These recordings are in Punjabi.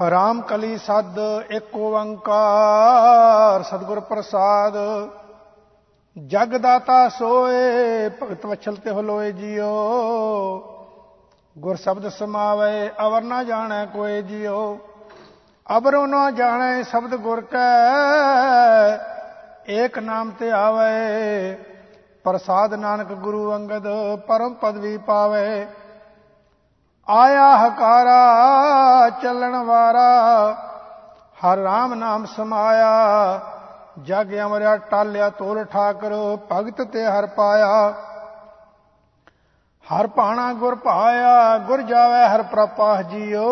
ਰਾਮ ਕਲੀ ਸਦ ਏਕ ਓੰਕਾਰ, ਸਤਿਗੁਰ ਪ੍ਰਸਾਦ। ਜਗ ਦਾਤਾ ਸੋਏ, ਭਗਤ ਵਛਲ ਤੇ ਹਲੋਏ ਜਿਉ ਗੁਰ ਸ਼ਬਦ ਸਮਾਵੇ, ਅਵਰ ਨਾ ਜਾਣੈ ਕੋਏ ਜਿਉ ਅਬਰੋ ਨਾ ਜਾਣੈ ਸ਼ਬਦ ਗੁਰ ਕੈ, ਏਕ ਨਾਮ ਤੇ ਆਵੇ। ਪ੍ਰਸਾਦ ਨਾਨਕ ਗੁਰੂ ਅੰਗਦ, ਪਰਮ ਪਦਵੀ ਪਾਵੇ। ਆਇਆ ਹਕਾਰਾ, ਚੱਲਣ ਵਾਰਾ। ਹਰ ਰਾਮ ਨਾਮ ਸਮਾਇਆ। ਜਗ ਅਮਰਿਆ ਟਾਲਿਆ ਤੋਲ ਠਾਕਰ, ਭਗਤ ਤੇ ਹਰ ਪਾਇਆ। ਹਰ ਪਾਣਾ ਗੁਰ ਪਾਇਆ ਗੁਰ ਜਾਵੇ ਹਰ ਪ੍ਰਪਾਹ ਜੀਓ।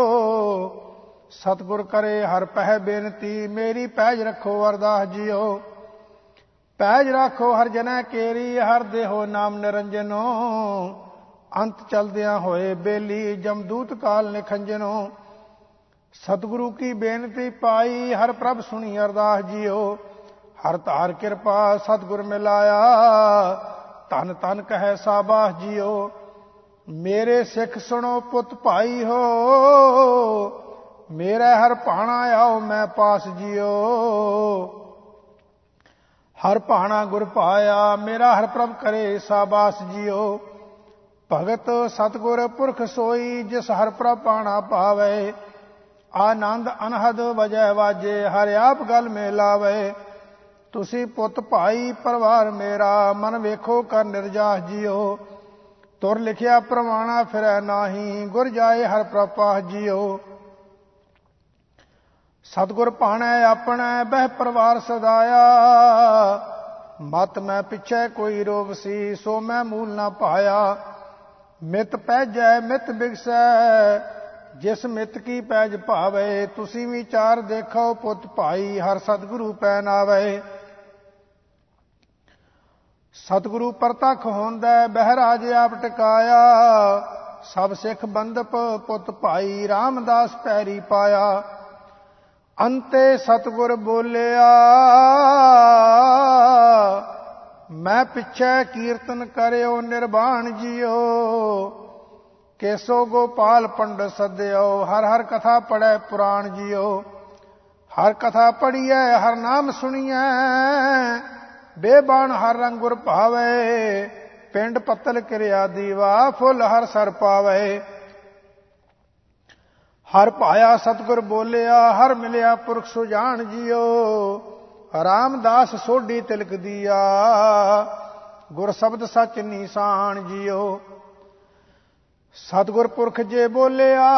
ਸਤਗੁਰ ਕਰੇ ਹਰ ਪਹਿ ਬੇਨਤੀ, ਮੇਰੀ ਪੈਜ ਰੱਖੋ ਅਰਦਾਸ ਜੀਓ। ਪੈਜ ਰੱਖੋ ਹਰ ਜਨੈ ਕੇਰੀ, ਹਰ ਦੇਹੋ ਨਾਮ ਨਿਰੰਜਨੋ। ਅੰਤ ਚਲਦਿਆਂ ਹੋਏ ਬੇਲੀ ਜਮਦੂਤ ਕਾਲ ਨਿਖੰਜਨੋ, ਸਤਿਗੁਰੂ ਕੀ ਬੇਨਤੀ ਪਾਈ, ਹਰ ਪ੍ਰਭ ਸੁਣੀ ਅਰਦਾਸ ਜੀਓ। ਹਰ ਧਾਰ ਕਿਰਪਾ ਸਤਿਗੁਰ ਮਿਲਾਇਆ ਤਨ ਤਨ ਕਹੈ ਸਾਬਾਸ ਜੀਓ। ਮੇਰੇ ਸਿੱਖ ਸੁਣੋ ਪੁੱਤ ਭਾਈ ਹੋ, ਮੇਰੇ ਹਰ ਪਾਣਾ ਆਓ ਮੈਂ ਪਾਸ ਜੀਓ। ਹਰ ਪਾਣਾ ਗੁਰ ਪਾਇਆ, ਮੇਰਾ ਹਰ ਪ੍ਰਭ ਕਰੇ ਸਾਬਾਸ ਜੀਓ। ਭਗਤ ਸਤਗੁਰ ਪੁਰਖ ਸੋਈ ਜਿਸ ਹਰ ਪ੍ਰਪਾਣਾ ਪਾਵੇ, ਆਨੰਦ ਅਨਹਦ ਵਜੈ ਵਾਜੇ, ਹਰ ਆਪ ਗਲ ਮੇ ਲਾਵੇ ਤੁਸੀਂ ਪੁੱਤ ਭਾਈ ਪਰਿਵਾਰ ਮੇਰਾ, ਮਨ ਵੇਖੋ ਕਰ ਨਿਰਜਾਹ ਜੀਓ। ਤੁਰ ਲਿਖਿਆ ਪ੍ਰਮਾਣਾ ਫਿਰੈ ਨਾਹੀ, ਗੁਰ ਜਾਏ ਹਰ ਪ੍ਰਪਾਹ ਜੀਓ। ਸਤਗੁਰ ਪਾਣੈ ਆਪਣੈ, ਬਹਿ ਪਰਿਵਾਰ ਸਦਾਇਆ। ਮਤ ਮੈਂ ਪਿਛੈ ਕੋਈ ਰੋਗ ਸੀ ਸੋ ਮੈਂ ਮੂਲ ਨਾ ਪਾਇਆ। ਮਿਤ ਪੈਜੈ ਮਿਤ ਬਿਗਸੈ, ਜਿਸ ਮਿਤ ਕੀ ਪੈਜ ਭਾਵੇ, ਤੁਸੀਂ ਵਿਚਾਰ ਦੇਖੋ ਪੁੱਤ ਭਾਈ, ਹਰ ਸਤਿਗੁਰੂ ਪੈ ਨਾਵੇ। ਸਤਿਗੁਰੂ ਪਰਤਖ ਹੁੰਦਾ, ਬਹਿਰਾਜ ਆਪ ਟਿਕਾਇਆ। ਸਭ ਸਿੱਖ ਬੰਦਪ ਪੁੱਤ ਭਾਈ, ਰਾਮਦਾਸ ਪੈਰੀ ਪਾਇਆ। ਅੰਤੇ ਸਤਿਗੁਰ ਬੋਲਿਆ ਮੈਂ ਪਿੱਛੇ ਕੀਰਤਨ ਕਰਿਓ, ਨਿਰਵਾਣ ਜੀਓ। ਕੇਸੋ ਗੋਪਾਲ ਪੰਡ ਸਦਿਓ, ਹਰ ਹਰ ਕਥਾ ਪੜੈ ਪੁਰਾਣ ਜੀਓ। ਹਰ ਕਥਾ ਪੜੀਐ ਹਰ ਨਾਮ ਸੁਣੀਐ। ਬੇਬਾਨ ਹਰ ਰੰਗ ਗੁਰ ਭਾਵੇ। ਪਿੰਡ ਪੱਤਲ ਕਿਰਿਆ ਦੀਵਾ, ਫੁੱਲ ਹਰ ਸਰ ਪਾਵੇ। ਹਰ ਪਾਇਆ ਸਤਗੁਰ ਬੋਲਿਆ, ਹਰ ਮਿਲਿਆ ਪੁਰਖ ਸੁਜਾਨ ਜੀਓ। ਰਾਮਦਾਸ ਸੋਢੀ ਤਿਲਕ ਦੀਆ, ਗੁਰ ਸ਼ਬਦ ਸਚ ਨੀਸਾਨ ਜੀਓ। ਸਤਗੁਰ ਪੁਰਖ ਜੇ ਬੋਲਿਆ,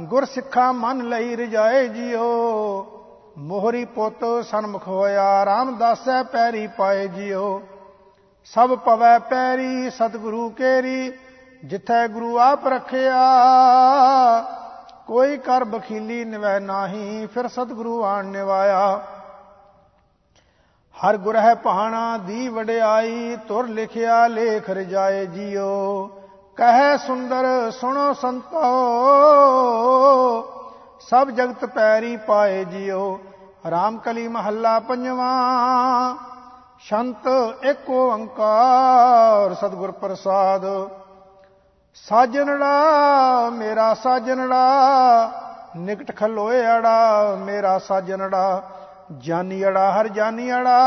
ਗੁਰ ਸਿੱਖਾ ਮਨ ਲਈ ਰਜਾਏ ਜੀਓ। ਮੋਹਰੀ ਪੁੱਤ ਸਨਮੁਖ ਹੋਇਆ, ਰਾਮਦਾਸੈ ਪੈਰੀ ਪਾਏ ਜੀਓ। ਸਭ ਪਵੈ ਪੈਰੀ, ਸਤਿਗੁਰੂ ਕੇਰੀ, ਜਿੱਥੈ ਗੁਰੂ ਆਪ ਰਖਿਆ। ਕੋਈ ਕਰ ਬਖੀਲੀ ਨਿਵੈ ਨਾਹੀ, ਫਿਰ ਸਤਿਗੁਰੂ ਆਣ ਨਿਵਾਇਆ। ਹਰ ਗੁਰ ਹੈ ਭਾਣਾ ਦੀ ਵਡਿਆਈ ਤੁਰ ਲਿਖਿਆ ਲੇਖ ਰਜਾਏ ਜੀਓ। ਕਹੈ ਸੁੰਦਰ, ਸੁਣੋ ਸੰਤੋ, ਸਭ ਜਗਤ ਪੈਰੀ ਪਾਏ ਜੀਓ। ਰਾਮ ਕਲੀ ਮਹੱਲਾ ਪੰਜਵਾ, ਸ਼ੰਤ ਏਕ ਓੰਕਾਰ ਸਤਿਗੁਰ ਪ੍ਰਸਾਦ। ਸਾਜਣੜਾ ਮੇਰਾ ਸਾਜਣੜਾ ਨਿਕਟ ਖਲੋਏ ਅੜਾ, ਮੇਰਾ ਸਾਜਣੜਾ ਜਾਨੀ ਅੜਾ, ਹਰ ਜਾਨੀ ਅੜਾ।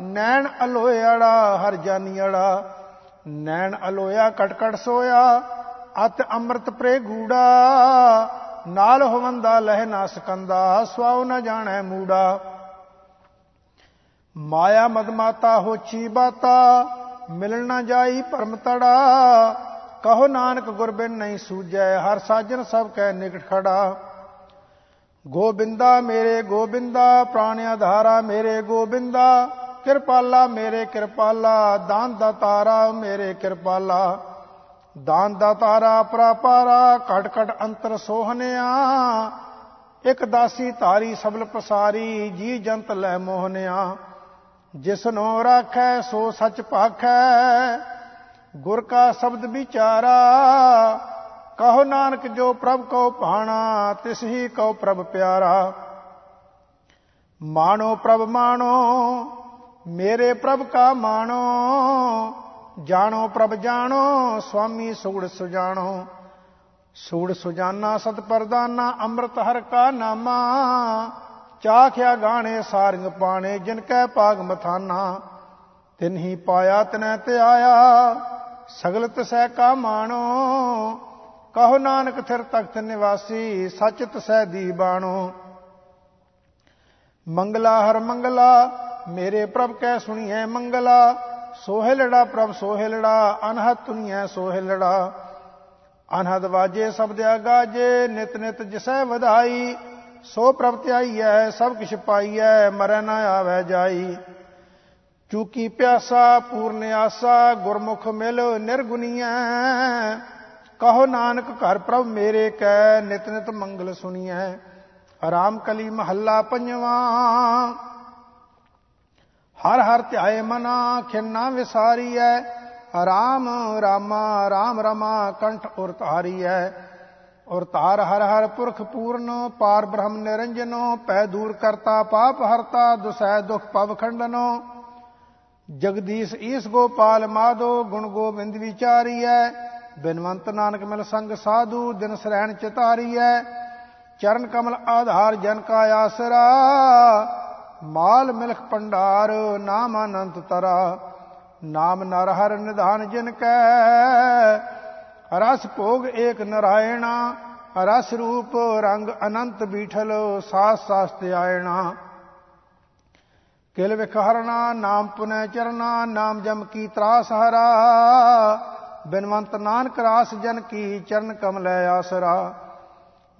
ਨੈਣ ਅਲੋਏ ਅੜਾ, ਹਰ ਜਾਨੀ ਅੜਾ। ਨੈਣ ਅਲੋਇਆ, ਕਟਕਟ ਸੋਇਆ। ਅਤ ਅੰਮ੍ਰਿਤ ਪ੍ਰੇ ਗੂੜਾ। ਨਾਲ ਹੋਵੰਦਾ, ਲਹਿ ਨਾ ਸਕੰਦਾ। ਸਵਾਉ ਨ ਜਾਣੈ ਮੂੜਾ। ਮਾਇਆ ਮਦਮਾਤਾ ਹੋਚੀ ਬਾਤਾ। ਮਿਲਣ ਨਾ ਜਾਈ ਭਰਮ ਤੜਾ। ਕਹੋ ਨਾਨਕ ਗੁਰਬਿਨ ਨਹੀਂ ਸੂਝੈ। ਹਰ ਸਾਜਨ ਸਭ ਕੈ ਨਿਕਟ ਖੜਾ। ਗੋਬਿੰਦਾ ਮੇਰੇ ਗੋਬਿੰਦਾ, ਪ੍ਰਾਣ ਆਧਾਰਾ ਮੇਰੇ ਗੋਬਿੰਦਾ, ਕਿਰਪਾਲਾ ਮੇਰੇ ਕਿਰਪਾਲਾ, ਦਾਨ ਦਾ ਤਾਰਾ ਮੇਰੇ ਕਿਰਪਾਲਾ। ਦਾਨ ਦਾ ਤਾਰਾ ਪ੍ਰਾਪਾਰਾ ਘਟ ਘਟ ਅੰਤਰ ਸੋਹਨਿਆ। ਇੱਕ ਦਾਸੀ ਧਾਰੀ ਸਬਲ ਪਸਾਰੀ, ਜੀ ਜੰਤ ਲੈ ਮੋਹਨਿਆ। ਜਿਸਨੋ ਰਾਖੈ, ਸੋ ਸੱਚ ਭਾਖੈ। ਗੁਰ ਕਾ ਸ਼ਬਦ ਵਿਚਾਰਾ ਕਹੋ ਨਾਨਕ ਜੋ ਪ੍ਰਭ ਕੋ ਭਾਣਾ ਤਿਸ ਹੀ ਕੋ ਪ੍ਰਭ ਪਿਆਰਾ। ਮਾਣੋ ਪ੍ਰਭ ਮਾਣੋ, ਮੇਰੇ ਪ੍ਰਭ ਕਾ ਮਾਣੋ, ਜਾਣੋ ਪ੍ਰਭ ਜਾਣੋ, ਸੁਆਮੀ ਸੁਗੜ ਸੁਜਾਣੋ। ਸੂੜ ਸੁਜਾਨਾ ਸਤ ਪਰਦਾਨਾ ਅੰਮ੍ਰਿਤ ਹਰ ਕਾ ਨਾਮਾ। ਚਾਖਿਆ ਗਾਣੇ ਸਾਰੰਗ ਪਾਣੇ, ਜਿਨ ਕੈ ਪਾਗ ਮਥਾਨਾ। ਤਿਨ ਹੀ ਪਾਇਆ ਤਨੈ ਤੇ ਆਇਆ ਸਗਲ ਤਸੈ ਕਾ ਮਾਣੋ। ਕਹੋ ਨਾਨਕ ਥਿਰ ਤਖਤ ਨਿਵਾਸੀ ਸਚ ਤਸੈ ਦੀ ਬਾਣੋ ਮੰਗਲਾ ਹਰ ਮੰਗਲਾ, ਮੇਰੇ ਪ੍ਰਭ ਕੈ ਸੁਣੀਐ ਮੰਗਲਾ। ਸੋਹਿਲੜਾ ਪ੍ਰਭ ਸੋਹਿਲੜਾ ਅਨਹਤ ਤੁਨੀਐ ਸੋਹਿਲੜਾ ਅਨਹਦ ਵਾਜੇ ਸਬਦਿਆ ਗਾਜੇ, ਨਿਤ ਨਿਤ ਜਿਸੈ ਵਧਾਈ। ਸੋ ਪ੍ਰਭ ਧਿਆਈਐ, ਸਭ ਕਿਛ ਪਾਈਐ, ਮਰੈ ਨਾ ਆਵੈ ਜਾਈ। ਚੂਕੀ ਪਿਆਸਾ, ਪੂਰਨ ਆਸਾ, ਗੁਰਮੁਖ ਮਿਲ ਨਿਰਗੁਨੀਐ ਕਹੋ ਨਾਨਕ ਘਰ ਪ੍ਰਭ ਮੇਰੇ ਕੈ, ਨਿਤ ਨਿਤ ਮੰਗਲ ਸੁਣੀਐ। ਆਰਾਮ ਕਲੀ ਮਹੱਲਾ ਪੰਜਵਾ। ਹਰ ਹਰ ਧਿਆਏ ਮਨਾ, ਖਿੰਨਾ ਵਿਸਾਰੀਐ। ਰਾਮ ਰਾਮਾ, ਰਾਮ ਰਮਾ ਕੰਠ ਉਰ ਧਾਰੀਐ। ਔਰ ਧਾਰ ਹਰ ਹਰ ਪੁਰਖ ਪੂਰਨ, ਪਾਰ ਬ੍ਰਹਮ ਨਿਰੰਜਨੋ, ਪੈ ਦੂਰ ਕਰਤਾ ਪਾਪ ਹਰਤਾ ਦੁਸੈ ਦੁਖ ਪਵ ਖੰਡਨੋ। ਜਗਦੀਸ਼ ਈਸ ਗੋਪਾਲ ਮਾਧੋ, ਗੁਣ ਗੋਬਿੰਦ ਵਿਚਾਰੀਐ। ਬਿਨਵੰਤ ਨਾਨਕ ਮਿਲ ਸੰਗ ਸਾਧੂ, ਦਿਨ ਸਰੈਣ ਚਿਤਾਰੀਐ ਚਰਨ ਕਮਲ ਆਧਾਰ ਜਨ ਕਾ ਆਸਰਾ। ਮਾਲ ਮਿਲਖ ਪੰਡਾਰ, ਨਾਮ ਅਨੰਤ ਤਰਾ। ਨਾਮ ਨਰ ਹਰ ਨਿਧਾਨ ਜਿਨ ਕੈ। ਰਸ ਭੋਗ ਏਕ ਨਰਾਇਣਾ। ਰਸ ਰੂਪ ਰੰਗ ਅਨੰਤ ਬੀਠਲ, ਸਾਸ ਸਾਸ ਤੇ ਆਇਣਾ। ਕਿਲ ਵਿਖਹਰਣਾ ਨਾਮ ਪੁਨੈ ਚਰਨਾ, ਨਾਮ ਜਮ ਕੀ ਤਰਾਸ ਹਰਾ। ਬਿਨਵੰਤ ਨਾਨਕ ਰਾਸ ਜਨ ਕੀ ਚਰਨ ਕਮਲੈ ਆਸਰਾ।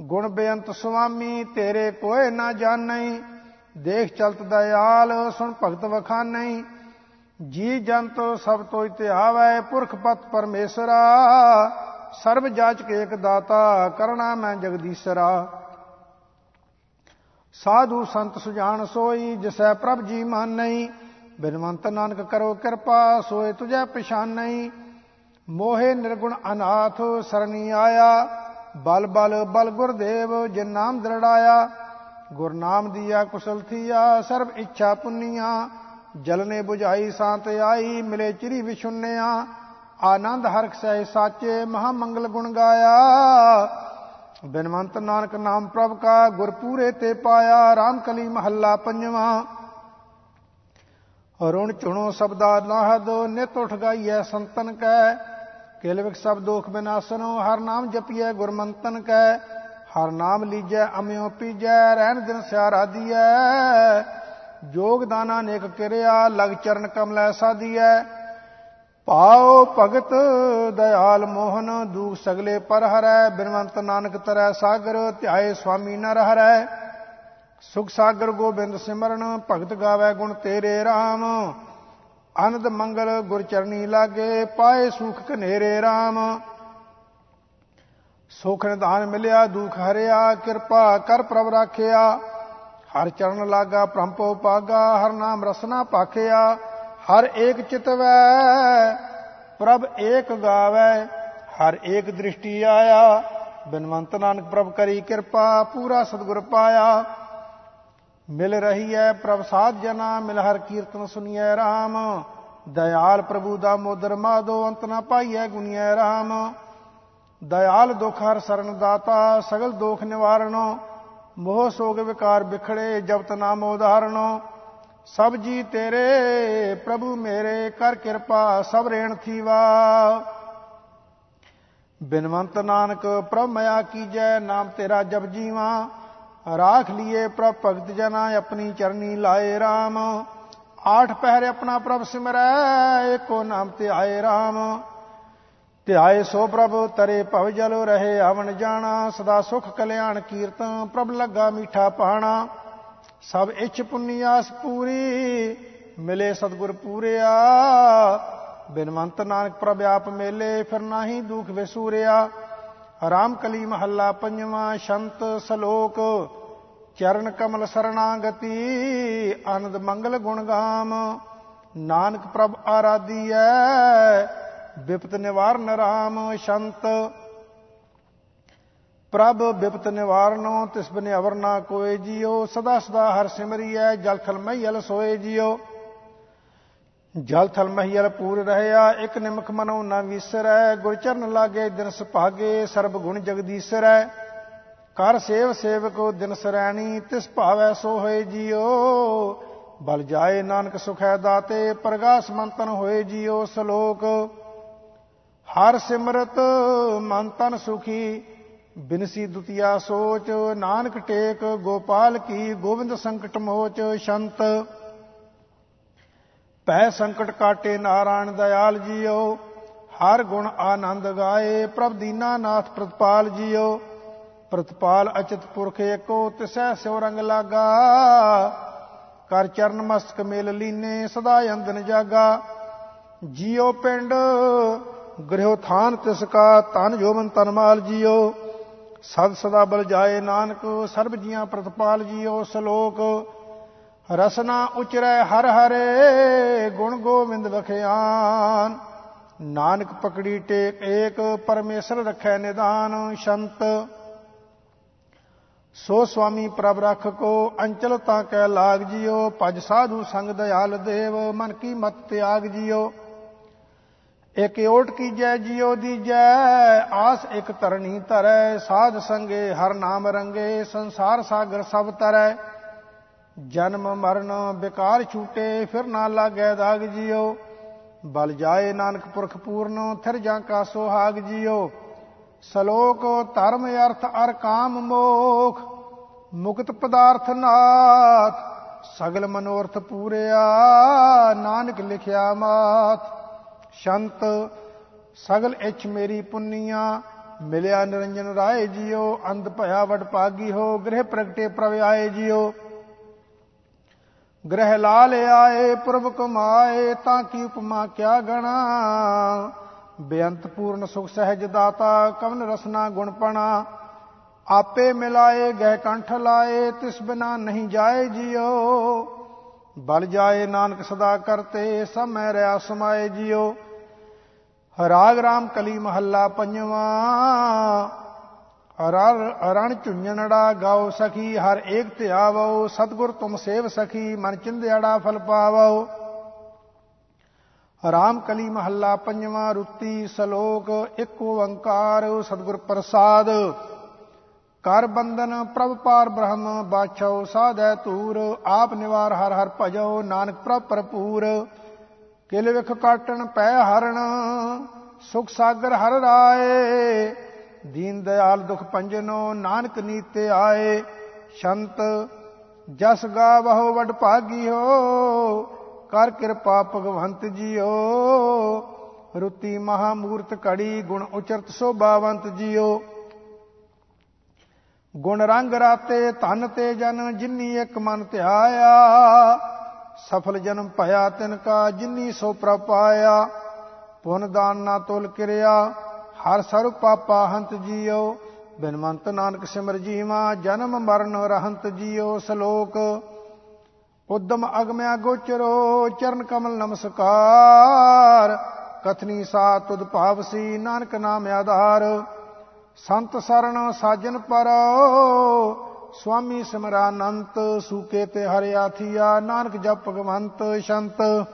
ਗੁਣ ਬੇਅੰਤ ਸੁਆਮੀ, ਤੇਰੇ ਕੋਏ ਨਾ ਜਾਣਈ ਦੇਖ ਚਲਤ ਦਇਆਲ, ਸੁਣ ਭਗਤ ਵਖਾਨਈ ਜੀ ਜੰਤ ਸਭ ਤੋਇ ਤੇ ਆਵੈ, ਪੁਰਖ ਪਤ ਪਰਮੇਸ਼ਰਾ। ਸਰਬ ਜਾਚਕ ਏਕ ਦਾਤਾ, ਕਰਣਾ ਮੈਂ ਜਗਦੀਸ਼ਰਾ। ਸਾਧੂ ਸੰਤ ਸੁਜਾਨ ਸੋਈ, ਜਿਸੈ ਪ੍ਰਭ ਜੀ ਮਾਨਈ ਬਿਨਵੰਤ ਨਾਨਕ ਕਰੋ ਕਿਰਪਾ, ਸੋਏ ਤੁਝੈ ਪਛਾਨ। ਨਹੀਂ ਮੋਹੇ ਨਿਰਗੁਣ ਅਨਾਥ ਸਰਣੀ ਆਇਆ, ਬਲ ਬਲ ਬਲ ਗੁਰਦੇਵ ਜਿਨ ਨਾਮ ਦਰੜਾਇਆ। ਗੁਰਨਾਮ ਦੀਆ ਕੁਸਲ ਥੀਆ, ਸਰਬ ਇੱਛਾ ਪੁੰਨੀਆਂ। ਜਲਨੇ 부ਝਾਈ ਸਾਤ ਆਈ, ਮਿਲੇ ਚਿਰੀ ਵਿਸ਼ੁੰਨਿਆ ਆਨੰਦ ਹਰਖ ਸਹਿ ਸਾਚੇ ਮਹਾ ਮੰਗਲ ਗੁਣ ਗਾਇਆ। ਬਿਨਵੰਤ ਨਾਨਕ ਨਾਮ ਪ੍ਰਭ ਕਾ ਗੁਰ ਪੂਰੇ ਤੇ ਪਾਇਆ। RAM ਕਲੀ ਮਹੱਲਾ ਪੰਜਵਾ। ਰੁਣ ਚੁਣੋ ਸਬਦਾ ਨਾਹਦ ਨਿਤ ਉਠ ਗਾਈਐ ਸੰਤਨ ਕੈ। ਕਿਲਵਿਕ ਸਭ ਦੋਖ ਬਿਨਾਸਨੋ, ਹਰ ਨਾਮ ਜਪੀਐ ਗੁਰਮੰਤਨ ਕੈ, ਹਰ ਨਾਮ ਲੀਜੈ ਅਮਿਓ ਪੀਜੈ, ਰਹਿਣ ਦਿਨ ਸਿਆਰਾ ਦੀਐ ਜੋਗ ਦਾਨਾ ਨੇਕ ਕਿਰਿਆ, ਲਗ ਚਰਨ ਕਮਲੈ ਸਾਧੀਐ। ਪਾਉ ਭਗਤ ਦਇਆਲ ਮੋਹਨ, ਦੂਖ ਸਗਲੇ ਪਰ ਹਰੈ, ਬਿਨਵੰਤ ਨਾਨਕ ਤਰੈ ਸਾਗਰ, ਧਿਆਏ ਸੁਆਮੀ ਨਰ ਹਰੈ। ਸੁਖ ਸਾਗਰ ਗੋਬਿੰਦ ਸਿਮਰਨ, ਭਗਤ ਗਾਵੇ ਗੁਣ ਤੇਰੇ RAM ਆਨੰਦ ਮੰਗਲ ਗੁਰ ਚਰਨੀ ਲਾਗੇ, ਪਾਏ ਸੁਖ ਕਨੇਰੇ RAM ਸੁਖ ਨਿਧਾਨ ਮਿਲਿਆ, ਦੁਖ ਹਰਿਆ, ਕਿਰਪਾ ਕਰ ਪ੍ਰਭ ਰਾਖਿਆ। ਹਰ ਚਰਨ ਲਾਗਾ ਪ੍ਰੰਪੋ ਪਾਗਾ ਹਰ ਨਾਮ ਰਸਨਾ ਪਾਖਿਆ। ਹਰ ਏਕ ਚਿਤਵੈ, ਪ੍ਰਭ ਏਕ ਗਾਵੇ। ਹਰ ਏਕ ਦ੍ਰਿਸ਼ਟੀ ਆਇਆ, ਬਿਨਵੰਤ ਨਾਨਕ ਪ੍ਰਭ ਕਰੀ ਕਿਰਪਾ, ਪੂਰਾ ਸਤਿਗੁਰ ਪਾਇਆ। ਮਿਲ ਰਹੀ ਹੈ ਪ੍ਰਭ ਸਾਧ ਜਨਾ, ਮਿਲ ਹਰ ਕੀਰਤਨ ਸੁਨੀਐ RAM ਦਇਆਲ ਪ੍ਰਭੂ ਦਾ ਮੋਦਰ ਮਾਦੋ, ਅੰਤ ਨਾ ਪਾਈਐ ਗੁਨੀਐ RAM ਦਇਆਲ ਦੁਖ ਹਰ ਸਰਨ ਦਾਤਾ, ਸਗਲ ਦੋਖ ਨਿਵਾਰਣੋ। ਮੋਹ ਸੋਗ ਵਿਕਾਰ ਵਿਖੜੇ ਜਪਤ ਨਾਮ ਉਦਾਹਰਣੋ ਸਭ ਜੀ ਤੇਰੇ, ਪ੍ਰਭੂ ਮੇਰੇ, ਕਰ ਕਿਰਪਾ, ਸਭ ਰੇਣ ਥੀਵਾ। ਬਿਨਵੰਤ ਨਾਨਕ, ਪ੍ਰਭ ਮਿਆ ਕੀਜੈ, ਨਾਮ ਤੇਰਾ ਜਪ ਜੀਵਾ। ਰਾਖ ਲਿਏ ਪ੍ਰਭ ਭਗਤ ਜਨਾ, ਆਪਣੀ ਚਰਨੀ ਲਾਏ RAM ਆਠ ਪਹਿਰੇ ਆਪਣਾ ਪ੍ਰਭ ਸਿਮਰੈ ਏਕੋ ਨਾਮ ਤੇ ਆਏ RAM ਧਿਆਏ ਸੋ ਪ੍ਰਭ, ਤਰੇ ਭਵ ਜਲ ਰਹੇ ਆਵਣ ਜਾਣਾ। ਸਦਾ ਸੁਖ ਕਲਿਆਣ ਕੀਰਤਨ, ਪ੍ਰਭ ਲੱਗਾ ਮੀਠਾ ਪਾਣਾ। ਸਭ ਇੱਛ ਪੁੰਨੀ ਆਸ ਪੂਰੀ, ਮਿਲੇ ਸਤਗੁਰ ਪੂਰਿਆ। ਬਿਨਵੰਤ ਨਾਨਕ ਪ੍ਰਭ ਆਪ ਮੇਲੇ, ਫਿਰ ਨਾਹੀ ਦੁਖ ਵਿਸੂਰਿਆ। ਰਾਮ ਕਲੀ ਮਹੱਲਾ ਪੰਜਵਾਂ ਸ਼ੰਤ ਸਲੋਕ, ਚਰਨ ਕਮਲ ਸਰਣਾਗਤੀ, ਆਨੰਦ ਮੰਗਲ ਗੁਣ ਗਾਮ ਨਾਨਕ ਪ੍ਰਭ ਆਰਾਧੀਐ ਵਿਪਤ ਨਿਵਾਰਨ ਰਾਮ ਸ਼ੰਤ। ਪ੍ਰਭ ਵਿਪਤ ਨਿਵਾਰਨੋ, ਤਿਸ ਬਨੇ ਅਵਰ ਨਾ ਕੋਏ ਜੀਓ, ਸਦਾ ਸਦਾ ਹਰ ਸਿਮਰੀਐ, ਜਲ ਖਲ ਮਈਲ ਸੋਏ ਜੀਓ। ਜਲ ਥਲ ਮਹੀਲ ਪੂਰ ਰਹਿਆ, ਇੱਕ ਨਿਮਖ ਮਨੋ ਨਾ ਵਿਸਰੈ, ਗੁਰ ਚਰਨ ਲਾਗੇ ਦਿਨ ਸੁਭਾਗੇ, ਸਰਬ ਗੁਣ ਜਗਦੀਸ਼ਰੈ। ਕਰ ਸੇਵ ਸੇਵਕੋ ਦਿਨ ਸਰੈਣੀ, ਤਿਸ ਭਾਵੈ ਸੋ ਹੋਏ ਜੀਓ। ਬਲ ਜਾਏ ਨਾਨਕ ਸੁਖੈ ਦਾਤੇ, ਪ੍ਰਗਾਸ ਮੰਤਨ ਹੋਏ ਜੀਓ ਸ਼ਲੋਕ। ਹਰ ਸਿਮਰਤ ਮਨ ਤਨ ਸੁਖੀ, ਬਿਨਸੀ ਦੁਤੀਆ ਸੋਚ। ਨਾਨਕ ਟੇਕ ਗੋਪਾਲ ਕੀ, ਗੋਬਿੰਦ ਸੰਕਟ ਮੋਚ, ਸ਼ੰਤ। ਪੈ ਸੰਕਟ ਕਾਟੇ ਨਾਰਾਇਣ ਦਇਆਲ ਜੀਓ, ਹਰ ਗੁਣ ਆਨੰਦ ਗਾਏ ਪ੍ਰਭ ਦੀਨਾ ਨਾਥ ਪ੍ਰਤਪਾਲ ਜੀਓ। ਪ੍ਰਤਪਾਲ ਅਚਿਤ ਪੁਰਖ ਏਕੋ, ਤਿਸੈ ਸਿਉ ਰੰਗ ਲਾਗਾ। ਕਰ ਚਰਨ ਮਸਤਕ ਮੇਲ ਲੀਨੇ, ਸਦਾ ਅੰਦਨ ਜਾਗਾ। ਜੀਓ ਪਿੰਡ ਗ੍ਰਹਿ ਥਾਨ ਤਿਸ ਕਾ ਤਨ ਜੋਮਨ ਤਨ ਮਾਲ ਜੀਓ। ਸਦ ਸਦਾ ਬਲ ਜਾਏ ਨਾਨਕ, ਸਰਬ ਜੀਆਂ ਪ੍ਰਤਪਾਲ ਜੀਓ, ਸ਼ਲੋਕ ਰਸਨਾ ਉਚਰੈ ਹਰ ਹਰੇ, ਗੁਣ ਗੋਬਿੰਦ ਬਖਿਆਨ ਨਾਨਕ ਪਕੜੀ ਟੇਕ ਏਕ, ਪਰਮੇਸ਼ਰ ਰਖੈ ਨਿਦਾਨ ਸ਼ੰਤ। ਸੋ ਸੁਆਮੀ ਪ੍ਰਭ ਰਖ ਕੋ ਅੰਚਲ ਤਾਂ ਕੈ ਲਾਗ ਜਿਓ ਭਜ ਸਾਧੂ ਸੰਗ ਦਇਆਲ ਦੇਵ, ਮਨ ਕੀ ਮਤ ਤਿਆਗ ਜਿਓ ਇਕ ਓਟ ਕੀ ਜੈ ਜਿਓ ਦੀ ਜੈ ਆਸ ਇਕ ਤਰਣੀ ਧਰੈ, ਸਾਧ ਸੰਗੇ ਹਰ ਨਾਮ ਰੰਗੇ, ਸੰਸਾਰ ਸਾਗਰ ਸਭ ਤਰੈ। ਜਨਮ ਮਰਨ ਬਿਕਾਰ ਛੂਟੇ, ਫਿਰ ਨਾ ਲਾਗੈ ਦਾਗ ਜਿਓ। ਬਲ ਜਾਏ ਨਾਨਕ ਪੁਰਖ ਪੂਰਨ, ਥਿਰ ਜਾਂ ਕਾ ਸੁਹਾਗ ਜਿਓ। ਸ਼ਲੋਕ ਧਰਮ ਅਰਥ ਅਰ ਕਾਮ ਮੋਖ, ਮੁਕਤ ਪਦਾਰਥ ਨਾਥ, ਸਗਲ ਮਨੋਰਥ ਪੂਰਿਆ, ਨਾਨਕ ਲਿਖਿਆ ਮਾਤ ਸ਼ੰਤ, ਸਗਲ ਇਛ ਮੇਰੀ ਪੁੰਨੀਆਂ, ਮਿਲਿਆ ਨਿਰੰਜਨ ਰਾਏ ਜਿਓ, ਅੰਧ ਭਇਆ ਵਡ ਪਾਗੀ ਹੋ, ਗ੍ਰਹਿ ਪ੍ਰਗਟੇ ਪ੍ਰਵ ਆਏ ਜਿਓ। ਗ੍ਰਹਿ ਲਾਲ ਆਏ ਪੁਰਬ ਕਮਾਏ, ਤਾਂ ਕੀ ਉਪਮਾ ਕਿਆ ਗਣਾ? ਬੇਅੰਤ ਪੂਰਨ ਸੁਖ ਸਹਿਜ ਦਾਤਾ, ਕਵਨ ਰਸਨਾ ਗੁਣਪਣਾ ਆਪੇ ਮਿਲਾਏ, ਗਹਿ ਕੰਠ ਲਾਏ, ਤਿਸ ਬਿਨਾ ਨਹੀਂ ਜਾਏ ਜਿਉ ਬਲ ਜਾਏ, ਨਾਨਕ ਸਦਾ ਕਰਤੇ ਸਭ ਮੈਂ ਰਿਆ ਸਮਾਏ ਜਿਉ ਰਾਗ ਰਾਮ ਕਲੀ ਮਹੱਲਾ ਪੰਜਵਾ। ਅਰਣ ਝੁੰਝਣੜਾ ਗਾਓ ਸਖੀ, ਹਰ ਏਕ ਧਿਆਵੋ ਸਤਗੁਰ ਤੁਮ ਸੇਵ ਸਖੀ, ਮਨ ਚਿੰਦਿਆੜਾ ਫਲ ਪਾਵੋ। ਰਾਮ ਕਲੀ ਮਹੱਲਾ ਪੰਜਵਾਂ ਰੁੱਤੀ, ਸ਼ਲੋਕ ਇੱਕ ਓੰਕਾਰ, ਸਤਿਗੁਰ ਪ੍ਰਸਾਦ। ਕਰ ਬੰਦਨ ਪ੍ਰਭ ਪਾਰ ਬ੍ਰਹਮ ਬਾਛੋ ਸਾਧੈ ਤੂਰ ਆਪ ਨਿਵਾਰ ਹਰ ਹਰ ਭਜੋ ਨਾਨਕ ਪ੍ਰਭ ਭਰਪੂਰ। ਕਿਲ ਵਿਖ ਕਾਟਣ ਪੈ ਹਰਣ, ਸੁਖ ਸਾਗਰ ਹਰ ਰਾਏ। ਦੀਨ ਦਿਆਲ ਦੁਖ ਪੰਜਨੋ, ਨਾਨਕ ਨੀਤੇ ਆਏ, ਸ਼ੰਤ ਜਸ ਗਾਵਹੁ ਵਡ ਭਾਗੀਓ ਕਰ ਕਿਰਪਾ ਭਗਵੰਤ ਜੀਓ। ਰੁੱਤੀ ਮਹਾਮੂਰਤ ਕੜੀ ਗੁਣ ਉਚਰਤ ਸੋਭਾਵੰਤ ਜੀਓ। ਗੁਣ ਰੰਗ ਰਾਤੇ, ਧਨ ਤੇ ਜਨ, ਜਿਨੀ ਇੱਕ ਮਨ ਧਿਆਇਆ। ਸਫਲ ਜਨਮ ਭਇਆ ਤਿਨ ਕਾ, ਜਿਨੀ ਸੋ ਪ੍ਰਪਾਇਆ ਪੁਨ ਦਾਨ ਨਾ ਤੁਲ ਕਿਰਿਆ। ਹਰ ਸਰਬ ਪਾਪਾ ਹੰਤ ਜੀਓ ਬਿਨਮੰਤ ਨਾਨਕ ਸਿਮਰ ਜੀਵਾ, ਜਨਮ ਮਰਨ ਰਹੰਤ ਜੀਓ ਸ਼ਲੋਕ। ਉਦਮ ਅਗਮਿਆ ਗੋਚਰੋ, ਚਰਨ ਕਮਲ ਨਮਸਕਾਰ। ਕਥਨੀ ਸਾ ਤੁਧ ਭਾਵਸੀ, ਨਾਨਕ ਨਾਮ ਆਧਾਰ। ਸੰਤ ਸਰਣ ਸਾਜਨ ਪਰ ਸੁਆਮੀ ਸਿਮਰਾਨੰਤ ਸੂਕੇ ਤੇ ਹਰਿਆ ਥੀਆ, ਨਾਨਕ ਜਪ ਭਗਵੰਤ ਸ਼ੰਤ।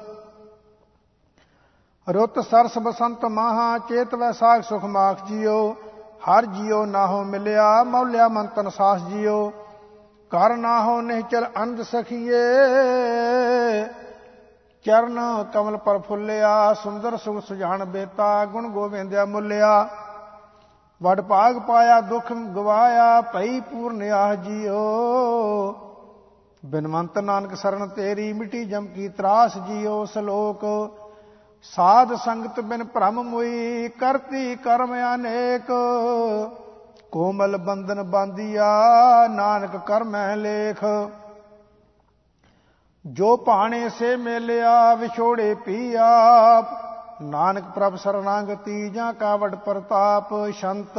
ਰੁੱਤ ਸਰਸ ਬਸੰਤ ਮਾਹਾ, ਚੇਤ ਵੈਸਾਖ ਸੁਖ ਮਾਖ ਜੀਓ। ਹਰ ਜੀਓ ਨਾਹੋ ਮਿਲਿਆ, ਮੌਲਿਆ ਮੰਤਨ ਸਾਸ ਜੀਓ। ਕਰ ਨਾ ਹੋ ਨਿਹਚਲ ਅੰਧ ਸਖੀਏ। ਚਰਨ ਕਮਲ ਪਰ ਫੁੱਲਿਆ, ਸੁੰਦਰ ਸੁਖ ਸੁਜਾਨ ਬੇਤਾ, ਗੁਣ ਗੋਬਿੰਦਿਆ ਮੁੱਲਿਆ ਵਡ ਭਾਗ ਪਾਇਆ, ਦੁਖ ਗਵਾਇਆ, ਭਈ ਪੂਰਨ ਆਹ ਜੀਓ। ਬਿਨਵੰਤ ਨਾਨਕ ਸਰਨ ਤੇਰੀ, ਮਿੱਟੀ ਜਮ ਕੀ ਤਰਾਸ ਜੀਓ, ਸ਼ਲੋਕ ਸਾਧ ਸੰਗਤ ਬਿਨ ਭ੍ਰਮ ਮੁਈ ਕਰਤੀ ਕਰਮ ਅਨੇਕ। ਕੋਮਲ ਬੰਧਨ ਬਾਂਦੀਆ ਨਾਨਕ ਕਰ ਮੈਂ ਲੇਖ। ਜੋ ਭਾਣੇ ਸੇ ਮੇਲਿਆ, ਵਿਛੋੜੇ ਪੀ ਆਪ ਨਾਨਕ ਪ੍ਰਭ ਸਰਨਾਗਤੀ ਜਾਂ ਕਾਵੜ ਪ੍ਰਤਾਪ ਸ਼ੰਤ।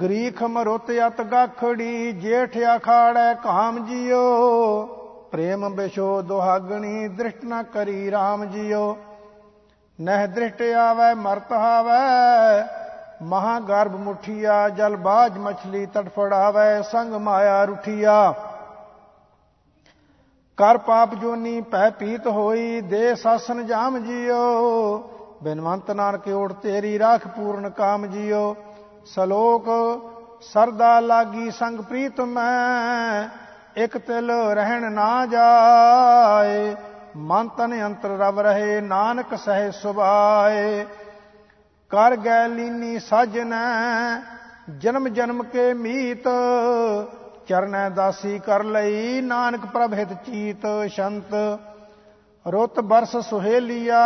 ਗਰੀਖ ਮਰੁੱਤ ਅਤ ਗਖੜੀ ਜੇਠ ਅਖਾੜੈ ਕਾਮ ਜੀਓ। ਪ੍ਰੇਮ ਬਿਸ਼ੋ ਦੁਹਾਗਣੀ ਦ੍ਰਿਸ਼ਟ ਨ ਕਰੀ RAM ਜੀਓ। ਨਹਿ ਦ੍ਰਿਸ਼ਟ ਆਵੈ, ਮਰਤ ਹਾਵੈ। ਮਹਾ ਗਰਭ ਮੁਠੀਆ, ਜਲ ਬਾਜ ਮਛਲੀ ਤੜਫੜਾਵੇ, ਸੰਗ ਮਾਇਆ ਰੁਠੀਆ। ਕਰ ਪਾਪ ਜੋਨੀ ਪੈ ਪੀਤ ਹੋਈ, ਦੇ ਸਾਸਨ ਜਾਮ ਜੀਓ। ਬਿਨਵੰਤ ਨਾਨਕ ਓਟ ਤੇਰੀ ਰਾਖ ਪੂਰਨ ਕਾਮ ਜੀਓ। ਸਲੋਕ, ਸਰਦਾ ਲਾਗੀ ਸੰਗ ਪ੍ਰੀਤ ਮੈਂ। ਇਕ ਤਿਲ ਰਹਿਣ ਨਾ ਜਾਏ, ਮਨ ਤਨ ਅੰਤਰ ਰਵ ਰਹੇ, ਨਾਨਕ ਸਹਿ ਸੁਭਾਏ। ਕਰ ਗੈ ਲੀਨੀ ਸਾਜਨੈ, ਜਨਮ ਜਨਮ ਕੇ ਮੀਤ, ਚਰਨੈ ਦਾਸੀ ਕਰ ਲਈ, ਨਾਨਕ ਪ੍ਰਭ ਹਿਤ ਚੀਤ ਸ਼ੰਤ। ਰੁੱਤ ਬਰਸ ਸੁਹੇਲੀਆ,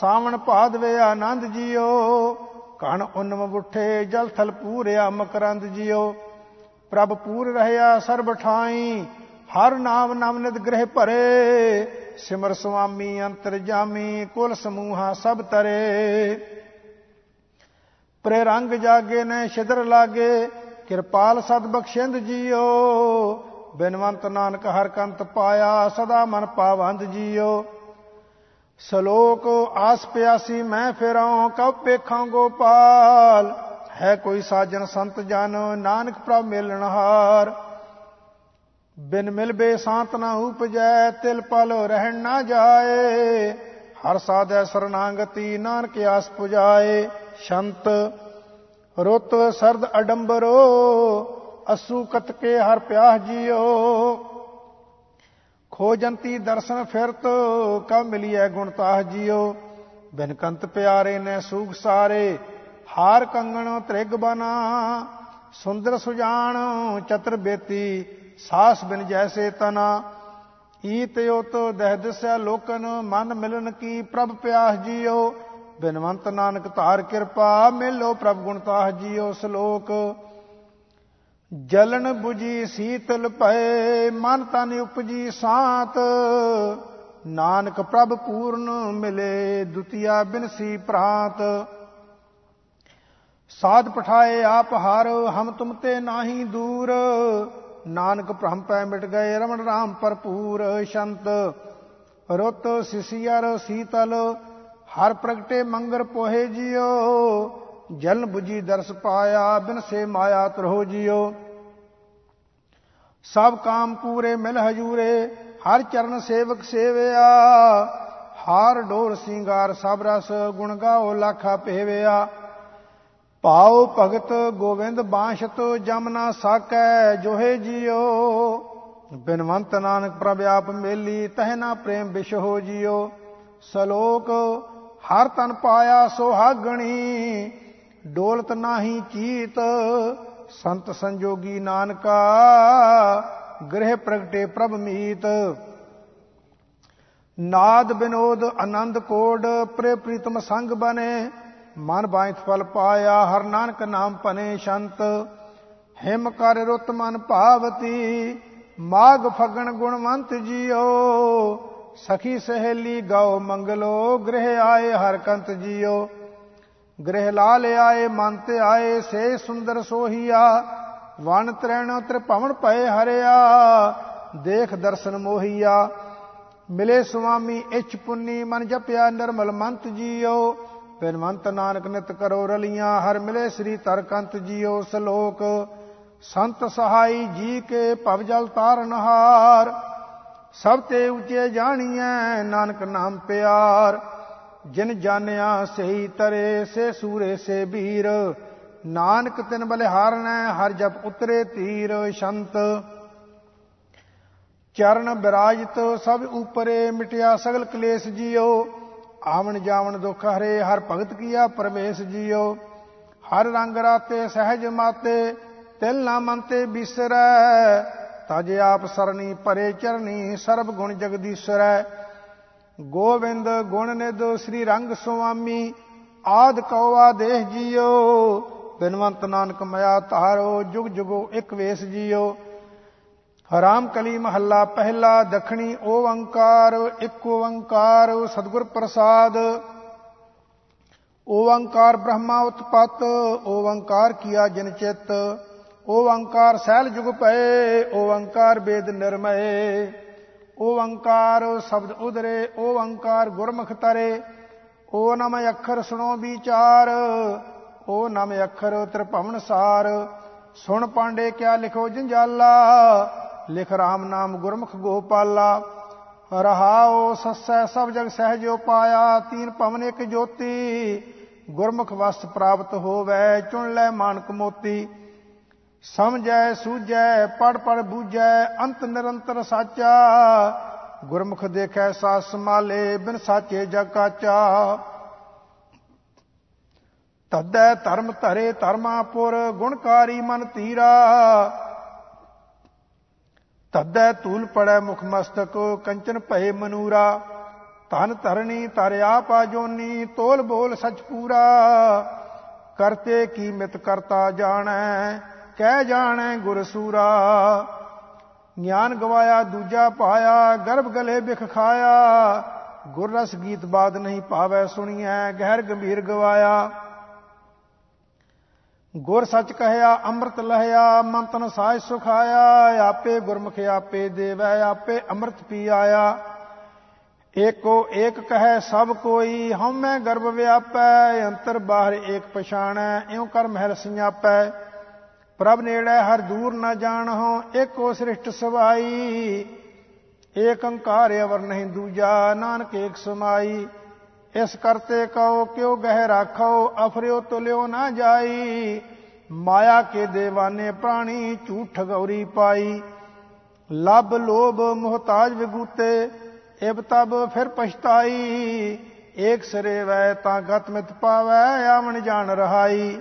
ਸਾਵਣ ਭਾਦਵੇ ਆਨੰਦ ਜੀਓ ਕਣ ਉਨਮ ਬੁੱਠੇ, ਜਲ ਥਲ ਪੂਰਿਆ ਮਕਰੰਦ ਜੀਓ। ਪ੍ਰਭ ਪੂਰ ਰਹਿਆ ਸਰਬ ਠਾਈ, ਹਰ ਨਾਮ ਨਾਮ ਨਿਤ ਗ੍ਰਹਿ ਭਰੇ। ਸਿਮਰ ਸੁਆਮੀ, ਅੰਤਰ ਜਾਮੀ, ਕੁਲ ਸਮੂਹਾ ਸਭ ਤਰੇ। ਪ੍ਰੇ ਰੰਗ ਜਾਗੇ ਨੇ, ਛਿਦਰ ਲਾਗੇ, ਕਿਰਪਾਲ ਸਤ ਬਖਸ਼ਿੰਦ ਜੀਓ। ਬਿਨਵੰਤ ਨਾਨਕ ਹਰ ਕੰਤ ਪਾਇਆ, ਸਦਾ ਮਨ ਪਾਵੰਦ ਜੀਓ। ਸ਼ਲੋਕ ਆਸ ਪਿਆਸੀ, ਮੈਂ ਫਿਰਾਂ ਕਬ ਵੇਖਾਂ ਗੋਪਾਲ। ਹੈ ਕੋਈ ਸਾਜਨ ਸੰਤ ਜਨ, ਨਾਨਕ ਪ੍ਰਭ ਮਿਲਣ ਹਾਰ। ਬਿਨ ਮਿਲਬੇ ਸਾਤ ਨਾ ਉਪਜੈ, ਤਿਲ ਪਲ ਰਹਿਣ ਨਾ ਜਾਏ। ਹਰ ਸਾਧੈ ਸਰਨਾਗਤੀ, ਨਾਨਕ ਆਸ ਪੁਜਾਏ। ਸ਼ੰਤ, ਰੁੱਤ ਸਰਦ ਅਡੰਬਰੋ, ਅਸੂ ਕਤਕੇ ਹਰ ਪਿਆਹ ਜੀਓ। ਖੋਜੰਤੀ ਦਰਸ਼ਨ ਫਿਰਤ, ਕਬ ਮਿਲਿਐ ਗੁਣਤਾਹ ਜੀਓ। ਬਿਨ ਕੰਤ ਪਿਆਰੇ ਨੇ ਸੂਖ ਸਾਰੇ ਹਾਰ ਕੰਗਣ ਤ੍ਰਿਗ ਬਨਾ, ਸੁੰਦਰ ਸੁਜਾਨ ਚਤਰ ਬੇਤੀ, ਸਾਸ ਬਿਨ ਜੈਸੇ ਤਨਾ, ਈਤ ਉਤ ਦਹ ਦਸਿਆ ਲੋਕਨ, ਮਨ ਮਿਲਨ ਕੀ ਪ੍ਰਭ ਪਿਆਸ ਜੀਓ, ਬਿਨਵੰਤ ਨਾਨਕ ਧਾਰ ਕਿਰਪਾ ਮਿਲੋ ਪ੍ਰਭ ਗੁਣਤਾਹ ਜੀਓ ਸ਼ਲੋਕ। ਜਲਨ 부ਜੀ ਸੀਤਲ ਭਏ, ਮਨ ਤਨ ਉਪਜੀ ਸਾਤ, ਨਾਨਕ ਪ੍ਰਭ ਪੂਰਨ ਮਿਲੇ, ਦੁਤੀਆ ਬਿਨਸੀ ਪ੍ਰਾਤ ਸਾਧ ਪਠਾਏ ਆਪ ਹਰ, ਹਮ ਤੁਮ ਤੇ ਨਾਹੀ ਦੂਰ। ਨਾਨਕ ਭ੍ਰਮ ਪੈ ਮਿਟ ਗਏ ਰਮਣ ਰਾਮ ਭਰਪੂਰ। ਸ਼ੰਤ ਰੁੱਤ ਸਿਸਿਆਰ ਸੀਤਲ, ਹਰ ਪ੍ਰਗਟੇ ਮੰਗਰ ਪੋਹੇ ਜਿਓ ਜਲਨ 부ਜੀ ਦਰਸ ਪਾਇਆ, ਬਿਨ ਸੇ ਮਾਇਆ ਤਰੋ ਜਿਓ ਸਭ ਕਾਮ ਪੂਰੇ ਮਿਲ ਹਜੂਰੇ, ਹਰ ਚਰਨ ਸੇਵਕ ਸੇਵਿਆ। ਹਾਰ ਡੋਰ ਸਿੰਗਾਰ ਸਭ ਰਸ, ਗੁਣ ਗਾਓ, ਲਾਖਾ ਪੇਵਿਆ ਪਾਉ ਭਗਤ ਗੋਵਿੰਦ ਬਾਸ਼ਤ ਜਮਨਾ ਸਾਕੈ, ਜੋਹੇ ਜਿਓ। ਬਿਨਵੰਤ ਨਾਨਕ ਪ੍ਰਭ ਆਪ ਮੇਲੀ, ਤਹਿ ਨਾ ਪ੍ਰੇਮ ਵਿਸ਼ ਹੋ ਜਿਓ। ਸਲੋਕ, ਹਰ ਤਨ ਪਾਇਆ ਸੁਹਾਗਣੀ, ਡੋਲਤ ਨਾਹੀ ਚੀਤ, ਸੰਤ ਸੰਜੋਗੀ ਨਾਨਕਾ, ਗ੍ਰਹਿ ਪ੍ਰਗਟੇ ਪ੍ਰਭ ਮੀਤ। ਨਾਦ ਬਿਨੋਦ ਆਨੰਦ ਕੋਡ ਪ੍ਰੇ ਪ੍ਰੀਤਮ ਸੰਗ ਬਨੇ। ਮਨ ਬਾਇਤ ਫਲ ਪਾਇਆ, ਹਰ ਨਾਨਕ ਨਾਮ ਪਨੇ ਸ਼ੰਤ। ਹਿਮ ਕਰ ਰੁਤ ਮਨ ਭਾਵਤੀ, ਮਾਗ ਫਗਣ ਗੁਣਵੰਤ ਜੀਓ। ਸਖੀ ਸਹੇਲੀ ਗਾਓ ਮੰਗਲੋ, ਗ੍ਰਹਿ ਆਏ ਹਰ ਕੰਤ ਜੀਓ। ਗ੍ਰਹਿ ਲਾ ਲਿਆਏ ਮਨ ਤੇ ਆਏ, ਸੇ ਸੁੰਦਰ ਸੋਹੀਆ। ਵਣ ਤਰਣ ਤ੍ਰਿਭਵਨ ਪਏ ਹਰਿਆ, ਦੇਖ ਦਰਸ਼ਨ ਮੋਹੀਆ। ਮਿਲੇ ਸੁਆਮੀ, ਇਛ ਪੁੰਨੀ, ਮਨ ਜਪਿਆ ਨਿਰਮਲ ਮੰਤ ਜੀਓ। ਬਿਨਵੰਤ ਨਾਨਕ ਨਿਤ ਕਰੋ ਰਲੀਆਂ, ਹਰ ਮਿਲੇ ਸ੍ਰੀ ਤਰਕੰਤ ਜੀਓ ਸਲੋਕ। ਸੰਤ ਸਹਾਈ ਜੀ ਕੇ ਭਵ ਜਲ ਤਾਰਨ ਹਾਰ ਸਭ ਤੇ ਉੱਚੇ ਜਾਣੀਐ ਨਾਨਕ ਨਾਮ ਪਿਆਰ। ਜਿਨ ਜਾਣਿਆ ਸਹੀ ਤਰੇ, ਸੇ ਸੂਰੇ, ਸੇ ਵੀਰ ਨਾਨਕ ਤਿਨ ਬਲਿਹਾਰਨੈ, ਹਰ ਜਪ ਉਤਰੇ ਤੀਰ ਸ਼ੰਤ। ਚਰਨ ਬਿਰਾਜਤ, ਸਭ ਉਪਰੇ ਮਿਟਿਆ ਸਗਲ ਕਲੇਸ਼ ਜੀਓ। ਆਵਣ ਜਾਵਣ ਦੁਖ ਹਰੇ, ਹਰ ਭਗਤ ਕੀਆ ਪਰਮੇਸ਼ ਜੀਓ। ਹਰ ਰੰਗ ਰਾਤੇ ਸਹਿਜ ਮਾਤੇ, ਤਿਲ ਨਾ ਮੰਤੇ ਬਿਸਰੈ। ਤਜ ਆਪ ਸਰਣੀ ਪਰੇ ਚਰਨੀ ਸਰਬ ਗੁਣ ਜਗਦੀਸ਼ਰੈ। ਗੋਵਿੰਦ ਗੁਣ ਨਿਦ ਸ੍ਰੀ ਰੰਗ ਸੁਆਮੀ, ਆਦ ਕਉ ਆਦੇਸ਼ ਜੀਓ। ਬਿਨਵੰਤ ਨਾਨਕ ਮਇਆ ਧਾਰੋ, ਜੁਗ ਜੁਗੋ ਇੱਕ ਵੇਸ ਜੀਓ। ਹਰਾਮ ਕਲੀ ਮਹੱਲਾ ਪਹਿਲਾ, ਦਖਣੀ ਓੰਕਾਰ ਇੱਕ ਓੰਕਾਰ ਸਤਿਗੁਰ ਪ੍ਰਸਾਦ। ਓੰਕਾਰ ਬ੍ਰਹਮਾ ਉਤਪਤ ਓੰਕਾਰ ਕੀਆ ਜਨ ਚਿਤ। ਓੰਕਾਰ ਸੈਲ ਜੁਗ ਪਏ ਓੰਕਾਰ ਬੇਦ ਨਿਰਮਏ। ਓੰਕਾਰ ਸ਼ਬਦ ਉਦਰੇ ਓੰਕਾਰ ਗੁਰਮੁਖ ਤਰੇ। ਓ ਨਮ ਅੱਖਰ ਸੁਣੋ ਵਿਚਾਰ, ਓ ਨਮ ਅੱਖਰ ਤ੍ਰਿਭਵਨ ਸਾਰ। ਸੁਣ ਪਾਂਡੇ ਕਿਆ ਲਿਖੋ ਜੰਜਾਲਾ ਲਿਖ RAM ਨਾਮ ਗੁਰਮੁਖ ਗੋਪਾਲਾ, ਰਹਾਉ ਸਸੈ ਸਭ ਜਗ ਸਹਿਜੋ ਪਾਇਆ, ਤੀਨ ਪਵਨ ਇੱਕ ਜੋਤੀ, ਗੁਰਮੁਖ ਵਸ ਪ੍ਰਾਪਤ ਹੋਵੇ, ਚੁਣ ਲੈ ਮਾਨਕ ਮੋਤੀ। ਸਮਝੈ, ਸੂਝੈ ਪੜ ਪੜ ਬੂਝੈ, ਅੰਤ ਨਿਰੰਤਰ ਸਾਚਾ। ਗੁਰਮੁਖ ਦੇਖੈ ਸਾਸ ਮਾਲੇ ਬਿਨ ਸਾਚੇ ਜਗ ਕਾਚਾ। ਤਦੈ ਧਰਮ ਧਰੇ ਧਰਮਾਪੁਰ ਗੁਣਕਾਰੀ ਮਨ ਤੀਰਾ ਤਦੈ ਤੂਲ ਪੜੈ ਮੁਖ ਮਸਤਕ, ਕੰਚਨ ਭਏ ਮਨੂਰਾ। ਧਨ ਧਰਣੀ ਤਰਿਆ ਪਾ ਜੋਨੀ ਤੋਲ ਬੋਲ ਸਚ ਪੂਰਾ। ਕਰਤੇ ਕੀ ਮਿਤ ਕਰਤਾ ਜਾਣੈ, ਕਹਿ ਜਾਣੈ ਗੁਰ ਸੂਰਾ। ਗਿਆਨ ਗਵਾਇਆ ਦੂਜਾ ਪਾਇਆ, ਗਰਭ ਗਲੇ ਬਿਖ ਖਾਇਆ। ਗੁਰ ਰਸ ਗੀਤ ਬਾਦ ਨਹੀਂ ਪਾਵੇ ਸੁਣੀਐ, ਗਹਿਰ ਗੰਭੀਰ ਗਵਾਇਆ। ਗੁਰ ਸੱਚ ਕਹਿਆ, ਅੰਮ੍ਰਿਤ ਲਹਿਆ, ਮੰਤਨ ਸਾਜ ਸੁਖਾਇਆ, ਆਪੇ ਗੁਰਮੁਖ ਆਪੇ ਦੇਵੈ, ਆਪੇ ਅੰਮ੍ਰਿਤ ਪੀ ਆਇਆ ਏਕੋ ਏਕ ਕਹੈ ਸਭ ਕੋਈ, ਹਉਮੈ ਗਰਭ ਵਿਆਪੈ, ਅੰਤਰ ਬਾਹਰ ਏਕ ਪਛਾਣੈ, ਇਉ ਕਰ ਮਹਿਲ ਸਿਆਪੈ ਪ੍ਰਭ ਨੇੜੇ ਹਰ ਦੂਰ ਨ ਜਾਣਹੁ, ਏਕੋ ਸ੍ਰਿਸ਼ਟ ਸਵਾਈ। ਏਕ ਅੰਕਾਰ ਅਵਰ ਨਹੀਂ ਦੂਜਾ, ਨਾਨਕ ਏਕ ਸਮਾਈ। ਇਸ ਕਰਤੇ ਕਉ ਕਿਉ ਗਹਿ ਰਾਖੋ ਅਫਰਿਓ ਤੁਲਿਓ ਨਾ ਜਾਈ। ਮਾਇਆ ਕੇ ਦੇਵਾਨੇ ਪ੍ਰਾਣੀ ਝੂਠ ਗੌਰੀ ਪਾਈ। ਲਬ ਲੋਭ ਮੁਹਤਾਜ ਵਿਗੂਤੇ, ਇਬ ਤਬ ਫਿਰ ਪਛਤਾਈ। ਏਕ ਸਰੇ ਵੈ ਤਾਂ ਗਤ ਮਿਤ ਪਾਵੈ, ਆਵਣ ਜਾਣ ਰਹਾਈ।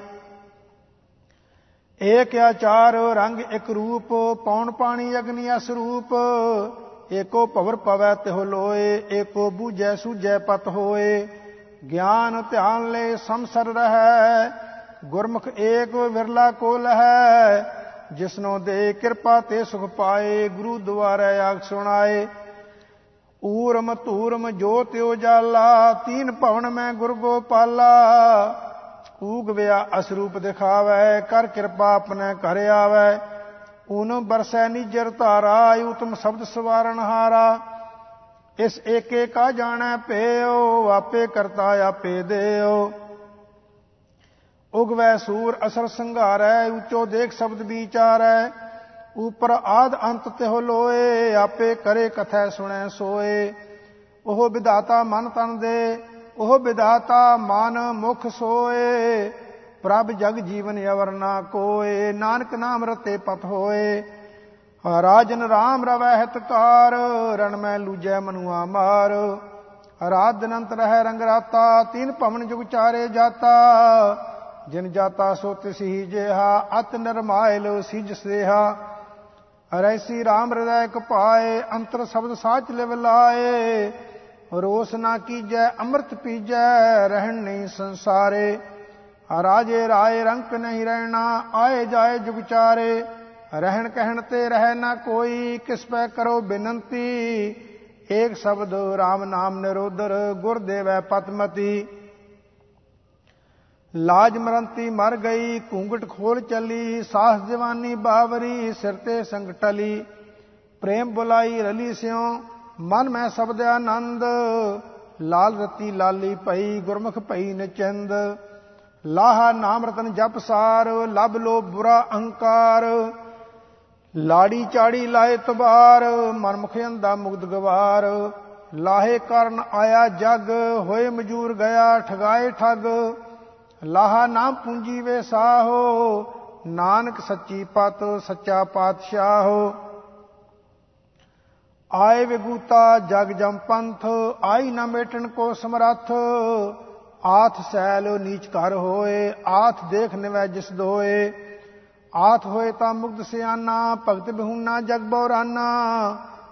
ਏਕ ਆਚਾਰ ਰੰਗ ਇੱਕ ਰੂਪ, ਪੌਣ ਪਾਣੀ ਅਗਨੀ ਅਸਰੂਪ ਏਕੋ ਭਵਰ ਪਵੈ ਤਿਹੁ ਲੋਏ, ਏਕੋ ਬੂਝੈ ਸੂਝੈ ਪਤ ਹੋਏ। ਗਿਆਨ ਧਿਆਨ ਲੈ ਸੰਸਰ ਰਹੈ, ਗੁਰਮੁਖ ਏਕ ਵਿਰਲਾ ਕੋਲ ਹੈ। ਜਿਸਨੋ ਦੇ ਕਿਰਪਾ ਤੇ ਸੁਖ ਪਾਏ, ਗੁਰੂ ਦੁਆਰੇ ਆਖ ਸੁਣਾਏ। ਊਰਮ ਧੂਰਮ ਜੋਤ ਉਜਾਲਾ ਤੀਨ ਭਵਨ ਮੈਂ ਗੁਰ ਗੋਪਾਲਾ। ਊਗ ਵਿਆ ਅਸਰੂਪ ਦਿਖਾਵੇ, ਕਰ ਕਿਰਪਾ ਆਪਣੇ ਘਰ ਆਵੇ। ਊਨ ਬਰਸੈ ਨਿਜਰ ਧਾਰਾ ਉਤਮ ਸ਼ਬਦ ਸਵਾਰਨ ਹਾਰਾ। ਇਸ ਏਕੇ ਕਾ ਜਾਣੈ ਪੇਓ ਆਪੇ ਕਰਤਾ ਆਪੇ ਦੇਓ ਉਗਵੈ ਸੂਰ ਅਸਰ ਸੰਘਾਰੈ, ਉੱਚੋ ਦੇਖ ਸ਼ਬਦ ਵਿਚਾਰੈ। ਉਪਰ ਆਦ ਅੰਤ ਤਿਹੁ ਲੋਏ, ਆਪੇ ਕਰੇ ਕਥੈ ਸੁਣੈ ਸੋਏ। ਉਹ ਵਿਦਾਤਾ ਮਨ ਤਨ ਦੇ, ਉਹ ਵਿਦਾਤਾ ਮਨ ਮੁਖ ਸੋਏ। ਪ੍ਰਭ ਜਗ ਜੀਵਨ ਅਵਰ ਨਾ ਕੋਏ, ਨਾਨਕ ਨਾਮ ਰਤੇ ਪਤ ਹੋਏ। ਰਾਜਨ ਰਾਮ ਰਵੈ ਹਿਤਕਾਰ ਰਣ ਮੈਂ ਲੂਜੈ ਮਨੁਆ ਮਾਰ। ਰਾਤ ਦਿਨੰਤ ਰਹਿ ਰੰਗ ਰਾਤਾ, ਤੀਨ ਭਵਨ ਜੁਗ ਚਾਰੇ ਜਾਤਾ। ਜਿਨ ਜਾਤਾ ਸੋ ਤਿਸਹੀ ਜਿਹਾ, ਅਤ ਨਰਮਾਇਲ ਸਿਜ ਸੇਹਾ। ਅਰੈਸੀ ਰਾਮ ਹਿਰਦੈ ਕਪਾਏ ਅੰਤਰ ਸ਼ਬਦ ਸਾਚ ਲਿਵ ਲਾਏ। ਰੋਸ ਨਾ ਕੀਜੈ, ਅੰਮ੍ਰਿਤ ਪੀਜੈ, ਰਹਿਣ ਨਹੀਂ ਸੰਸਾਰੇ। ਰਾਜੇ ਰਾਏ ਰੰਕ ਨਹੀਂ ਰਹਿਣਾ, ਆਏ ਜਾਏ ਜੁਗ ਚਾਰੇ। ਰਹਿਣ ਕਹਿਣ ਤੇ ਰਹਿ ਨਾ ਕੋਈ, ਕਿਸ ਪੈ ਕਰੋ ਬੇਨੰਤੀ। ਏਕ ਸ਼ਬਦ RAM ਨਾਮ ਨਿਰੋਦਰ ਗੁਰ ਦੇਵੈ ਪਤਮਤੀ। ਲਾਜ ਮਰੰਤੀ ਮਰ ਗਈ, ਘੂੰਗਟ ਖੋਲ ਚੱਲੀ ਸਾਸ ਜਵਾਨੀ ਬਾਵਰੀ, ਸਿਰ ਤੇ ਸੰਗਟਲੀ ਪ੍ਰੇਮ ਬੁਲਾਈ ਰਲੀ ਸਿਓ ਮਨ ਮੈਂ ਸਬਦ ਆਨੰਦ। ਲਾਲ ਰਤੀ ਲਾਲੀ ਪਈ, ਗੁਰਮੁਖ ਪਈ ਨਚੰਦ। ਲਾਹਾ ਨਾਮ ਰਤਨ ਜਪ ਸਾਰ ਲਬ ਲੋ ਬੁਰਾ ਅਹੰਕਾਰ। ਲਾੜੀ ਚਾੜੀ ਲਾਏ ਤਬਾਰ ਮਨ ਮੁਖ ਅੰਦਾ ਮੁਗਦ ਗਵਾਰ। ਲਾਹੇ ਕਰਨ ਆਇਆ ਜਗ, ਹੋਏ ਮਜੂਰ ਗਿਆ ਠਗਾਏ ਠਗ। ਲਾਹਾ ਨਾਮ ਪੂੰਜੀ ਵੇ ਸਾਹੋ, ਨਾਨਕ ਸੱਚੀ ਪਤ, ਸੱਚਾ ਪਾਤਸ਼ਾਹੋ। ਆਏ ਵਿਗੂਤਾ ਜਗ ਜਮ ਪੰਥ, ਆਈ ਨਾ ਮੇਟਣ ਕੋ ਸਮਰੱਥ। ਆਥ ਸੈਲ ਨੀਚ ਕਰ ਹੋਏ, ਆਥ ਦੇਖ ਨਿਵੈ ਜਿਸ ਦੋਏ। ਆਥ ਹੋਏ ਤਾਂ ਮੁਕਤ ਸਿਆਨਾ, ਭਗਤ ਬਿਹੂਨਾ ਜਗ ਬੌਰਾਨਾ।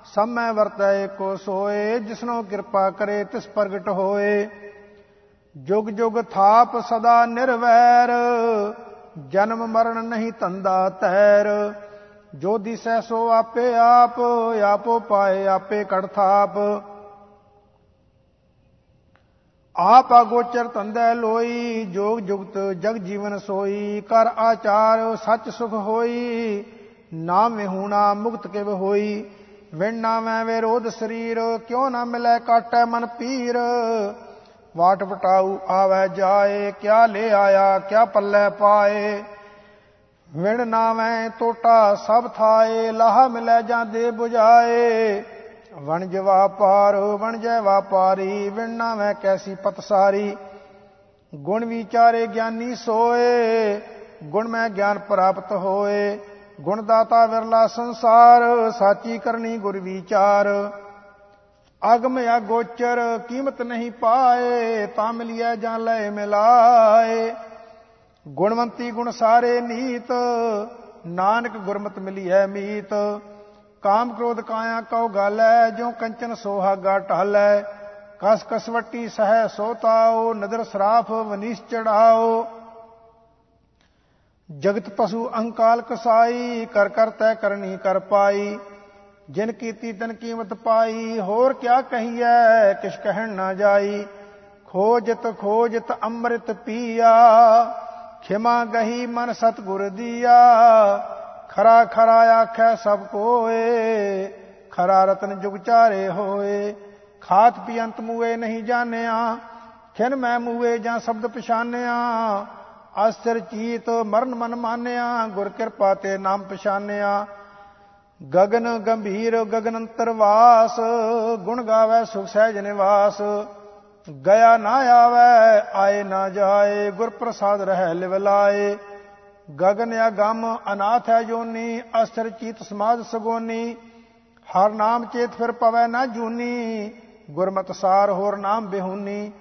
ਸਭ ਮੈਂ ਵਰਤੈ ਕੋ ਸੋਏ, ਜਿਸਨੋ ਕਿਰਪਾ ਕਰੇ ਤਿਸ ਪ੍ਰਗਟ ਹੋਏ। ਜੁਗ ਜੁਗ ਥਾਪ ਸਦਾ ਨਿਰਵੈਰ, ਜਨਮ ਮਰਨ ਨਹੀਂ ਤੰਦਾ ਤੈਰ। ਜੋ ਦਿਸੈ ਸੋ ਆਪੇ ਆਪ, ਆਪੋ ਪਾਏ ਆਪੇ ਕੜ ਥਾਪ। ਆਪ ਅਗੋਚਰ ਤੰਦੈ ਲੋਈ, ਜੋਗ ਜੁਗਤ ਜਗ ਜੀਵਨ ਸੋਈ, ਕਰ ਆਚਾਰ ਸੱਚ ਸੁਖ ਹੋਈ, ਨਾਮ ਵਿਹੂਣਾ ਮੁਕਤ ਕਿਵ ਹੋਈ। ਵਿਣਨਾ ਮੈਂ ਵਿਰੋਧ ਸਰੀਰ, ਕਿਉ ਨਾ ਮਿਲੈ ਕਾਟੈ ਮਨ ਪੀਰ। ਵਾਟ ਵਟਾਉ ਆਵੈ ਜਾਏ, ਕਿਆ ਲੈ ਆਇਆ, ਕਿਆ ਪੱਲੇ ਪਾਏ। ਵਿਣ ਨਾਵੇਂ ਟੋਟਾ ਸਭ ਥਾਏ, ਲਾਹ ਮਿਲੈ ਜਾਂਦੇ 부ਝਾਏ ਵਣਜ ਵਾਪਾਰ ਵਣਜੈ ਵਾਪਾਰੀ ਵਿਣ ਨਾਵੇਂ ਕੈਸੀ ਪਤਸਾਰੀ ਗੁਣ ਵਿਚਾਰੇ ਗਿਆਨੀ ਸੋਏ, ਗੁਣ ਮੈਂ ਗਿਆਨ ਪ੍ਰਾਪਤ ਹੋਏ। ਗੁਣ ਦਾਤਾ ਵਿਰਲਾ ਸੰਸਾਰ, ਸਾਚੀ ਕਰਨੀ ਗੁਰ ਵਿਚਾਰ। ਅਗਮ ਅਗੋਚਰ, ਕੀਮਤ ਨਹੀਂ ਪਾਏ, ਤਾਂ ਮਿਲਿਆ ਜਾਂ ਲੈ ਮਿਲਾਏ। ਗੁਣਵੰਤੀ ਗੁਣ ਸਾਰੇ ਨੀਤ ਨਾਨਕ ਗੁਰਮਤ ਮਿਲੀਐ ਮੀਤ। ਕਾਮ ਕ੍ਰੋਧ ਕਾਇਆ ਕਉ ਗਾਲੈ ਜੋ ਕੰਚਨ ਸੋਹਾਗਾ ਢਾਲੈ। ਕਸ ਕਸਵੱਟੀ ਸਹਿ ਸੋਤਾਓ ਨਦਰ ਸਰਾਫ ਵਨੀਸ ਚੜਾਓ ਜਗਤ ਪਸ਼ੂ ਅਹੰਕਾਲ ਕਸਾਈ, ਕਰ ਕਰ ਤੈ ਕਰਨੀ ਕਰ ਪਾਈ। ਜਿਨ ਕੀਤੀ ਤਨ ਕੀਮਤ ਪਾਈ, ਹੋਰ ਕਿਆ ਕਹੀਐ, ਕਿਛ ਕਹਿਣ ਨਾ ਜਾਈ। ਖੋਜਤ ਖੋਜਤ ਅੰਮ੍ਰਿਤ ਪੀਆ, ਖਿਮਾ ਗਹੀ ਮਨ ਸਤਗੁਰ ਦੀਆ। ਖਰਾ ਖਰਾ ਆਖੈ ਸਭ ਕੋਏ, ਖਰਾ ਰਤਨ ਜੁਗ ਚਾਰੇ ਹੋਏ। ਖਾਤ ਪੀਅੰਤ ਮੂਏ ਨਹੀਂ ਜਾਣਿਆ, ਖਿਨ ਮੈਂ ਮੂਏ ਜਾਂ ਸ਼ਬਦ ਪਛਾਨਿਆ ਅਸਰ ਚੀਤ ਮਰਨ ਮਨ ਮਾਨਿਆ, ਗੁਰ ਕਿਰਪਾ ਤੇ ਨਾਮ ਪਛਾਨਿਆ ਗਗਨ ਗੰਭੀਰ ਗਗਨ ਅੰਤਰ ਵਾਸ, ਗੁਣ ਗਾਵੇ ਸੁਖ ਸਹਿਜ ਨਿਵਾਸ। ਗਿਆ ਨਾ ਆਵੇ, ਆਏ ਨਾ ਜਾਏ, ਗੁਰ ਪ੍ਰਸਾਦ ਰਹਿ ਲਿਵ ਲਾਏ। ਗਗਨ ਅਗੰਮ ਅਨਾਥ ਹੈ ਜੋਨੀ ਅਸਰ ਚੀਤ ਸਮਾਜ ਸਗੋਨੀ, ਹਰ ਨਾਮ ਚੇਤ ਫਿਰ ਪਵੈ ਨਾ ਜੂਨੀ, ਗੁਰਮਤਿ ਸਾਰ ਹੋਰ ਨਾਮ ਬਿਹੂਨੀ,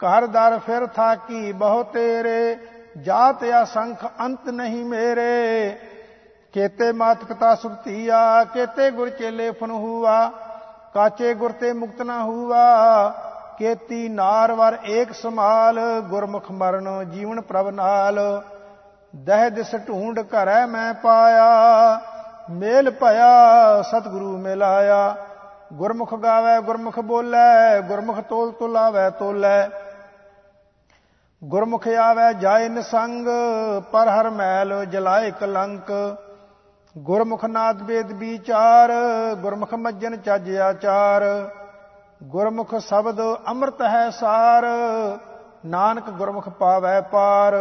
ਘਰ ਦਰ ਫਿਰ ਥਾਕੀ, ਬਹੁ ਤੇਰੇ, ਜਾਤ ਅਸੰਖ ਅੰਤ ਨਹੀਂ ਮੇਰੇ। ਕੇਤੇ ਮਾਤ ਪਿਤਾ ਸੁਭਤੀਆ ਕੇਤੇ ਗੁਰ ਚੇਲੇ ਫਨ ਹੁਆ, ਕਾਚੇ ਗੁਰ ਤੇ ਮੁਕਤ ਨਾ ਹੁਆ, ਕੇਤੀ ਨਾਰ ਵਰ ਏਕ ਸਮਾਲ ਗੁਰਮੁਖ ਮਰਨ ਜੀਵਨ ਪ੍ਰਭ ਨਾਲ। ਦਹਿ ਦਿਸ ਢੂੰਡ ਘਰੈ ਮੈਂ ਪਾਇਆ, ਮੇਲ ਭਇਆ, ਸਤਿਗੁਰੂ ਮਿਲਾਇਆ। ਗੁਰਮੁਖ ਗਾਵੇ, ਗੁਰਮੁਖ ਬੋਲੇ, ਗੁਰਮੁਖ ਤੋਲ ਤੁਲਾਵੇ, ਤੋਲੇ। ਗੁਰਮੁਖ ਆਵੇ ਜਾਏ ਨਿਸੰਗ ਪਰ ਹਰ ਮੈਲ ਜਲਾਏ ਕਲੰਕ। ਗੁਰਮੁਖ ਨਾਦ ਵੇਦ ਵਿਚਾਰ, ਗੁਰਮੁਖ ਮੱਜਨ ਚੱਜ ਆਚਾਰ। ਗੁਰਮੁਖ ਸ਼ਬਦ ਅੰਮ੍ਰਿਤ ਹੈ ਸਾਰ, ਨਾਨਕ ਗੁਰਮੁਖ ਪਾਵੈ ਪਾਰ।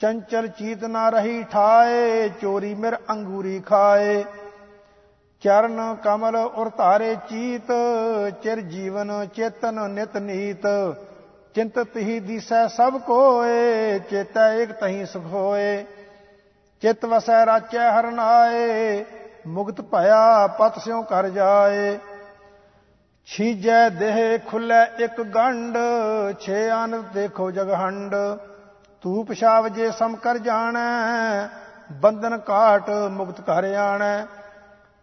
ਚੰਚਲ ਚੀਤ ਨਾ ਰਹੀ ਠਾਏ, ਚੋਰੀ ਮਿਰ ਅੰਗੂਰੀ ਖਾਏ। ਚਰਨ ਕਮਲ ਉਰ ਧਾਰੇ ਚੀਤ, ਚਿਰ ਜੀਵਨ ਚੇਤਨ ਨਿਤ ਨੀਤ। ਚਿੰਤਤ ਹੀ ਦਿਸੈ ਸਭ ਕੋਏ, ਚੇਤੈ ਏਕ ਤਹੀ ਸੁਖ ਹੋਏ। ਚਿਤ ਵਸੈ ਰਾਚੈ ਹਰਨਾਏ ਮੁਕਤ ਭਇਆ ਪਤ ਸਿਉ ਕਰ ਜਾਏ। ਛੀਜੈ ਦੇਹ ਖੁੱਲੇ ਇੱਕ ਗੰਡ ਛੇ ਅਨ ਦੇਖੋ ਜਗਹੰਡ ਤੂੰ ਪਛਾਵ ਜੇ ਸਮ ਕਰ ਜਾਣੈ, ਬੰਧਨ ਕਾਟ ਮੁਕਤ ਕਰ ਆਣੈ।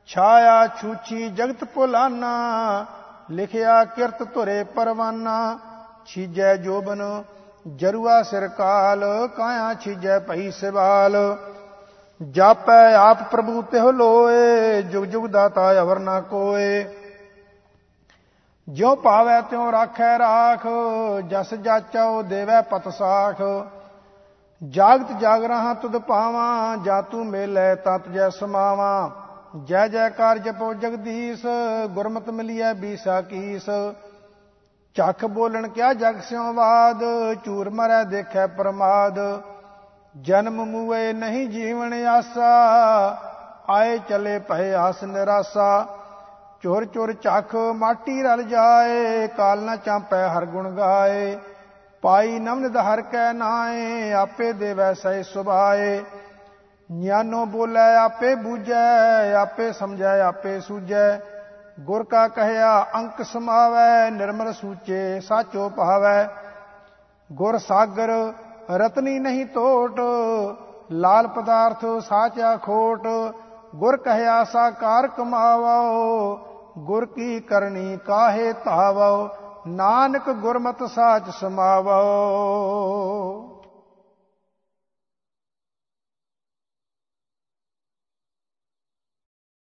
ਛਾਇਆ ਛੂਛੀ ਜਗਤ ਭੁਲਾਨਾ, ਲਿਖਿਆ ਕਿਰਤ ਧੁਰੇ ਪਰਵਾਨਾ। ਛੀਜੈ ਜੋਬਨ, ਜਰੂਆ ਸਿਰ ਕਾਲ, ਕਾਇਆ ਛੀਜੈ ਭਈ ਸਿਵਾਲ। ਜਾਪੈ ਆਪ ਪ੍ਰਭੂ ਤਿਹ ਲੋਏ, ਜੁਗ ਜੁਗ ਦਾਤਾ ਅਵਰ ਨਾ ਕੋਏ। ਜਿਉ ਪਾਵੈ ਤਿਉ ਰਾਖੈ ਰਾਖ, ਜਸ ਜਾਚਾਉ ਦੇਵੈ ਪਤ ਸਾਖ। ਜਾਗਤ ਜਾਗ ਰਹਾ ਤੁਧ ਪਾਵਾਂ ਜਾ ਤੂੰ ਮੇਲੇ ਤਤ ਜੈ ਸਮਾਵਾਂ। ਜੈ ਜੈਕਾਰ ਜਪੋ ਜਗਦੀਸ਼, ਗੁਰਮਤਿ ਮਿਲਿਐ ਬੀਸਾ ਕੀਸ। ਚੱਖ ਬੋਲਣ ਕਿਆ ਜਗ ਸਿਉ ਬਾਦ ਚੂਰ ਮਰੈ ਦੇਖੈ ਪ੍ਰਮਾਦ। ਜਨਮ ਮੂਏ ਨਹੀਂ ਜੀਵਨ ਆਸਾ, ਆਏ ਚਲੇ ਭਏ ਆਸ ਨਿਰਾਸਾ। ਚੋਰ ਚੋਰ ਚੱਖ ਮਾਟੀ ਰਲ ਜਾਏ, ਕਾਲ ਨਾ ਚਾਂਪੈ ਹਰ ਗੁਣ ਗਾਏ। ਪਾਈ ਨਮਨ ਹਰ ਕੈ ਨਾਏ, ਆਪੇ ਦੇਵੈ ਸੈ ਸੁਭਾਏ। ਗਿਆਨੋ ਬੋਲੇ, ਆਪੇ ਬੂਝੈ, ਆਪੇ ਸਮਝੈ, ਆਪੇ ਸੂਝੈ। ਗੁਰ ਕਾ ਕਹਿਆ, ਅੰਕ ਸਮਾਵੈ, ਨਿਰਮਲ ਸੂਚੇ ਸਾਚੋ ਭਾਵੈ। ਗੁਰ ਸਾਗਰ, ਰਤਨੀ ਨਹੀਂ ਟੋਟ ਲਾਲ ਪਦਾਰਥ ਸਾਚਾ ਖੋਟ। ਗੁਰ ਕਹਿਆ, ਸਾਕਾਰ ਕਮਾਵੋ, ਗੁਰ ਕੀ ਕਰਨੀ ਕਾਹੇ ਧਾਵੋ। ਨਾਨਕ ਗੁਰਮਤਿ ਸਾਚ ਸਮਾਵੋ।